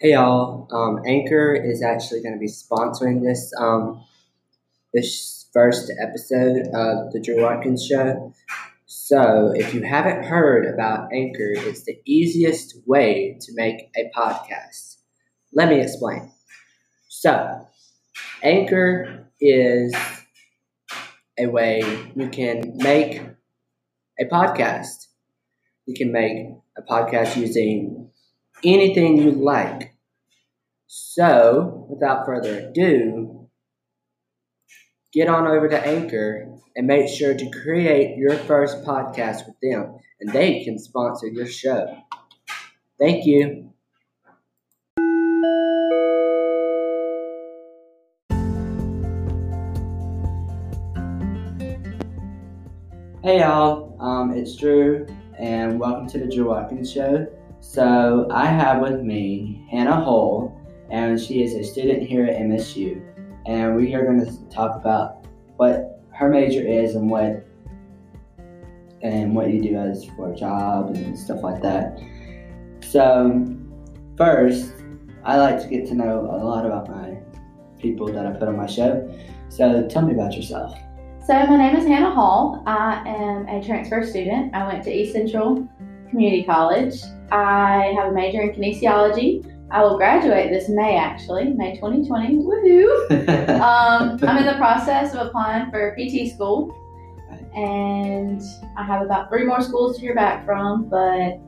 Hey y'all, um, Anchor is actually going to be sponsoring this um, this first episode of the Drew Watkins Show. So, if you haven't heard about Anchor, it's the easiest way to make a podcast. Let me explain. So, Anchor is a way you can make a podcast. You can make a podcast using anything you like. So, without further ado, get on over to Anchor and make sure to create your first podcast with them, and they can sponsor your show. Thank you. Hey y'all, um, it's Drew, and welcome to the Drew Watkins Show. So I have with me Hannah Hull, and she is a student here at MSU, and we are going to talk about what her major is and what and what you do as for a job and stuff like that. So first, I like to get to know a lot about my people that I put on my show. So tell me about yourself. So my name is Hannah Hull. I am a transfer student. I went to East Central Community College. I have a major in kinesiology. I will graduate this May, actually, May 2020. Woohoo! um, I'm in the process of applying for PT school, and I have about three more schools to hear back from, but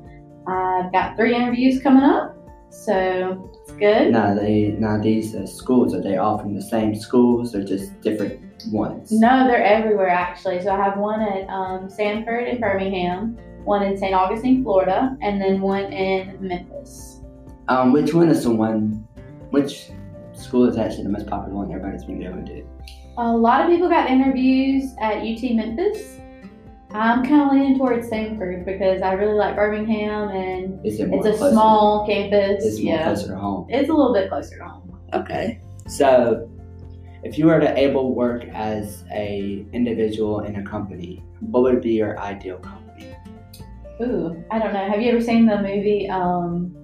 I've got three interviews coming up, so it's good. now they now these uh, schools are they all from the same schools or just different ones? No, they're everywhere actually. So I have one at um, Samford in Birmingham, one in St. Augustine, Florida, and then one in Memphis. Um, which one is the one? Which school is actually the most popular one everybody's been going to? A lot of people got interviews at UT Memphis. I'm kind of leaning towards Samford because I really like Birmingham and Is it it's a closer- small campus. It's more yeah, closer to home. it's a little bit closer to home. Okay. So, if you were to able work as a individual in a company, what would be your ideal company? Ooh, I don't know. Have you ever seen the movie um,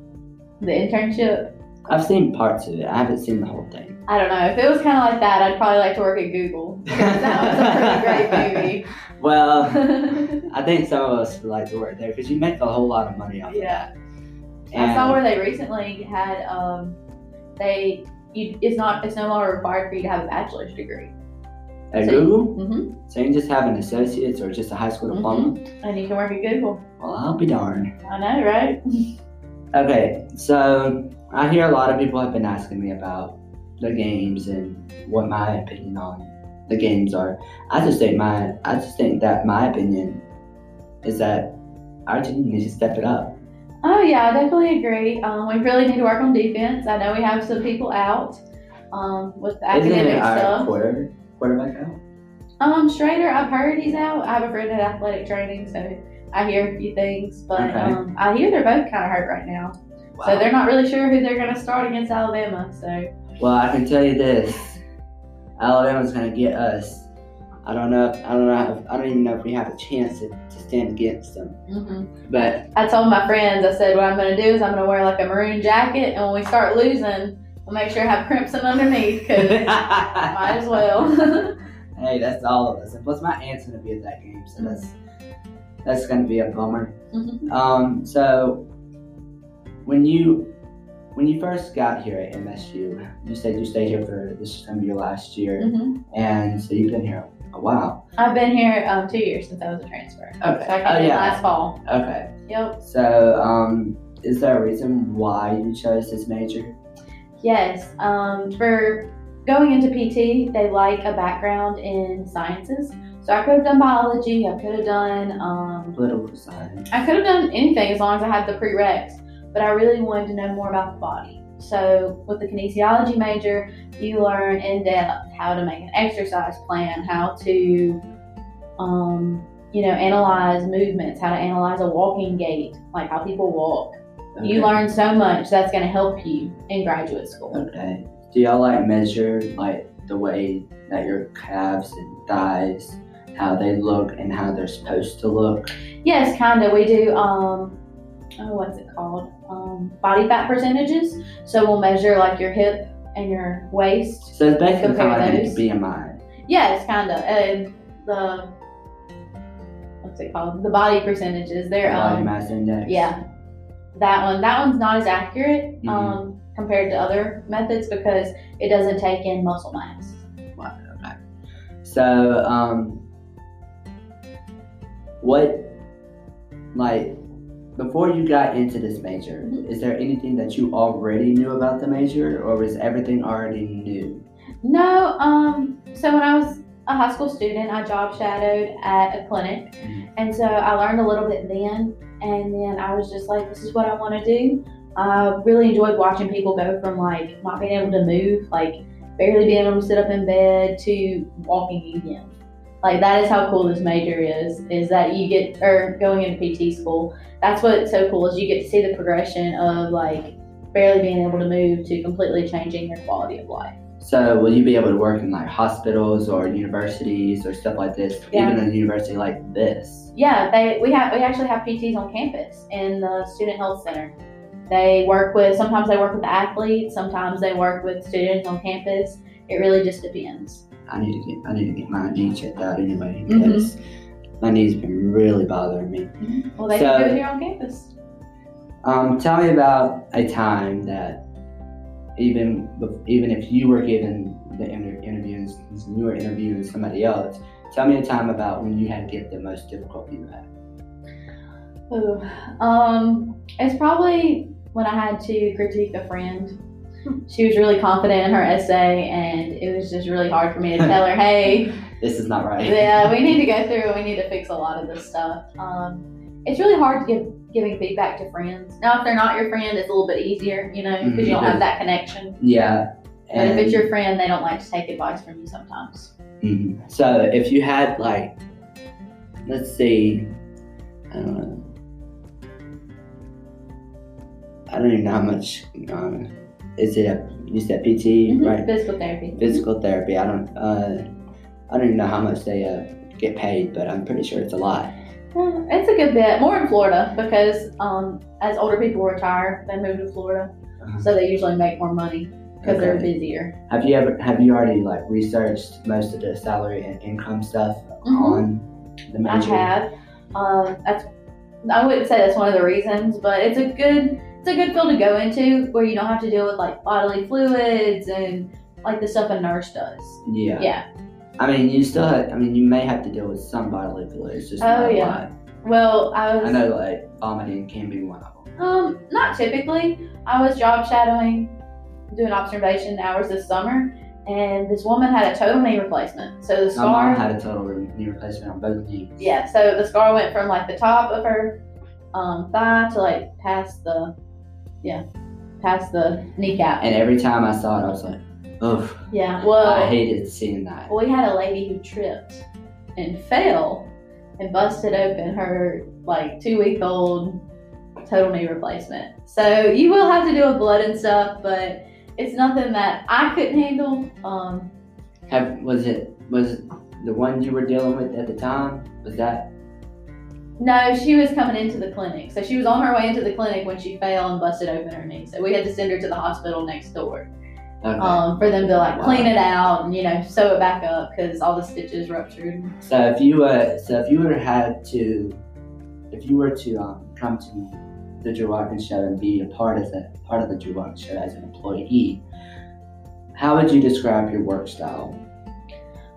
The Internship? I've seen parts of it. I haven't seen the whole thing. I don't know. If it was kind of like that, I'd probably like to work at Google. That was a pretty great movie. Well. I think some of us would like to work there because you make a whole lot of money off yeah. of that. I saw where they recently had um, they you, it's not it's no longer required for you to have a bachelor's degree. At So- Google? Mm-hmm. So you can just have an associate's or just a high school diploma? And you can work at Google. Well, I'll be darned. I know, right? Okay, so I hear a lot of people have been asking me about the games and what my opinion on the games are. I just think my I just think that my opinion is that our team needs to step it up. Oh yeah, I definitely agree. Um, we really need to work on defense. I know we have some people out um, with the Isn't academic it our stuff. quarter quarterback out? Um, Shrader, I've heard he's out. I have a friend at athletic training, so I hear a few things. But Okay. um, I hear they're both kind of hurt right now, so they're not really sure who they're going to start against Alabama. So Well, I can tell you this: Alabama's gonna get us. I don't know. I don't know. If, I don't even know if we have a chance to, to stand against them. mhm. But I told my friends, I said, what I'm going to do is I'm going to wear like a maroon jacket, and when we start losing, I'll make sure I have crimson underneath because might as well. hey, that's all of us. And plus, my aunt's gonna be at that game, so that's that's gonna be a bummer. Mhm. Um, so when you when you first got here at MSU, you said you stayed here for this is gonna your last year, Mhm. and so you've been here a while. I've been here um, two years since I was a transfer. Okay. So I came Oh yeah. last fall. Okay. Yep. So um, is there a reason why you chose this major? Yes. Um, for going into PT, they like a background in sciences. So I could have done biology. I could have done. Um, Political science. I could have done anything as long as I had the prereqs. But I really wanted to know more about the body. So with the kinesiology major, you learn in depth how to make an exercise plan, how to, um, you know, analyze movements, how to analyze a walking gait, like how people walk. You learn so much that's going to help you in graduate school. Okay. Do y'all like measure like the way that your calves and thighs, how they look and how they're supposed to look? Yes, kind of. We do. Um, oh, what's it called? Um, body fat percentages. So we'll measure like your hip and your waist. So it's basically kind of like BMI. It's kind of and the what's it called? The body percentages. They're Body um, mass index. yeah, that one. That one's not as accurate Mhm. um, compared to other methods because it doesn't take in muscle mass. Wow, okay. So, um, what, like, before you got into this major, Mhm. is there anything that you already knew about the major, or was everything already new? No, um, so when I was a high school student, I job shadowed at a clinic, Mhm. and so I learned a little bit then, and then I was just like, this is what I want to do. I really enjoyed watching people go from like not being able to move, like barely being able to sit up in bed, to walking again. Like that is how cool this major is. Is that you get or going into PT school. That's what's so cool is you get to see the progression of like barely being able to move to completely changing your quality of life. So, will you be able to work in like hospitals or universities or stuff like this, Yeah. even in a university like this? Yeah, they we have we actually have PTs on campus in the student health center. They work with sometimes they work with athletes, sometimes they work with students on campus. It really just depends. I need to get I need to get my knee checked out anyway Mhm. because my knee's been really bothering me. Well, they So- can do it here on campus. Um, tell me about a time that even even if you were given the inter- interview and you were interviewing somebody else, tell me a time about when you had to get the most difficult you had. Ooh. Um, it's probably when I had to critique a friend. She was really confident in her essay, and it was just really hard for me to tell her, "Hey, This is not right. yeah, we need to go through. We need to fix a lot of this stuff. Um, it's really hard to give giving feedback to friends. Now, if they're not your friend, it's a little bit easier, you know, because you don't have that connection. Yeah. But if it's your friend, they don't like to take advice from you sometimes. Mhm. So if you had like, let's see, I don't know. I don't even know how much. Um, is it a you said PT Mhm, right? Physical therapy. Physical therapy. I don't. Uh, I don't even know how much they uh, get paid, but I'm pretty sure it's a lot. Uh, It's a good bit. More in Florida because um, as older people retire, they move to Florida, Uh-huh. so they usually make more money because they're busier. Have you ever? Have you already like researched most of the salary and income stuff Mhm. on the major? I have. Um, that's I wouldn't say that's one of the reasons, but it's a good it's a good field to go into where you don't have to deal with like bodily fluids and like the stuff a nurse does. Yeah. Yeah. I mean, you still. Have, I mean, you may have to deal with some bodily fluids, just Oh, not a yeah. lot. Well, I was I know like vomiting can be one of them. um not typically. I was job shadowing, doing observation hours this summer, and this woman had a total knee replacement. So the My mom scar, had a total knee replacement on both knees. yeah. So the scar went from like the top of her um, thigh to like past the, yeah, past the kneecap. And every time I saw it, I was like, "Ugh." Yeah. Well, I hated seeing that. we had a lady who tripped and fell and busted open her like two week old total knee replacement. So you will have to do with blood and stuff, but it's nothing that I couldn't handle. Um, Have was it was the one you were dealing with at the time? Was that no, she was coming into the clinic. So she was on her way into the clinic when she fell and busted open her knee. So we had to send her to the hospital next door okay? um, for them to like Wow. clean it out and, you know, sew it back up because all the stitches ruptured. so if you uh, so if you were had to, if you were to um, come to the Watkins show and be a part of the part of the Watkins show as an employee, how would you describe your work style?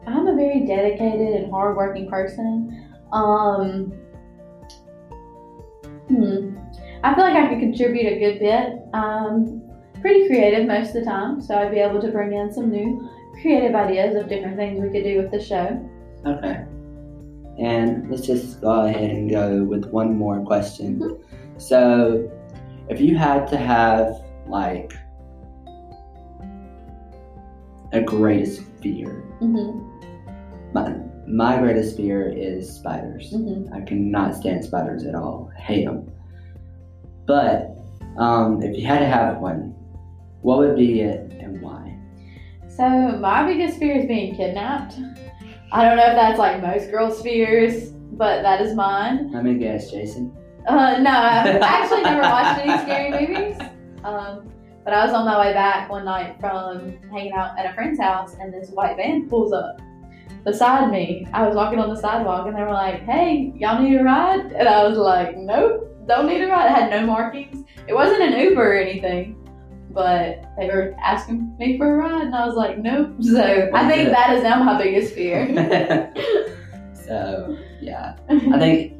I'm a very dedicated and hardworking person. Um, hmm. I feel like I could contribute a good bit. Um, pretty creative most of the time, so I'd be able to bring in some new creative ideas of different things we could do with the show. Okay. And let's just go ahead and go with one more question. So, if you had to have like a greatest fear, hmm my, my greatest fear is spiders. hmm I cannot stand spiders at all. Hate them. But um, if you had to have one, what would be it and why? So my biggest fear is being kidnapped. I don't know if that's like most girls' fears, but that is mine. Let me guess, Jason. Uh, no, I've actually never watched any scary movies. Um, but I was on my way back one night from hanging out at a friend's house, and this white van pulls up beside me. I was walking on the sidewalk, and they were like, "Hey, y'all need a ride?" And I was like, "Nope, don't need a ride." It had no markings. It wasn't an Uber or anything, but they were asking me for a ride, and I was like, "Nope." So I think that is now my biggest fear. so yeah, I think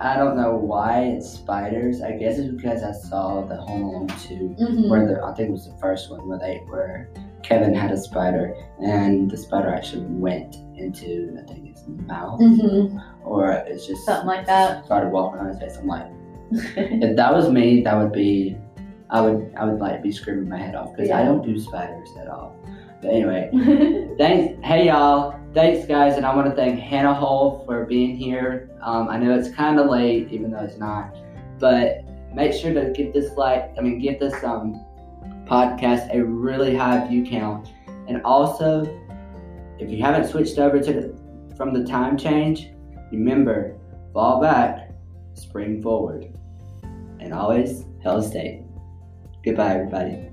I don't know why it's spiders. I guess it's because I saw the Home Alone 2 Mhm. where the I think it was the first one where they where Kevin had a spider and the spider actually went into I think his mouth Mhm. or it's just Something like that. started walking on his face. I'm like, if that was me, that would be I would I would like to be screaming my head off because I don't do spiders at all. But anyway, thanks hey y'all. Thanks guys and i want to thank hannah hull for being here. Um, i know it's kind of late even though it's not but make sure to give this like i mean give this um, podcast a really high view count. And also if you haven't switched over to the from the time change remember fall back spring forward and always Hail State goodbye everybody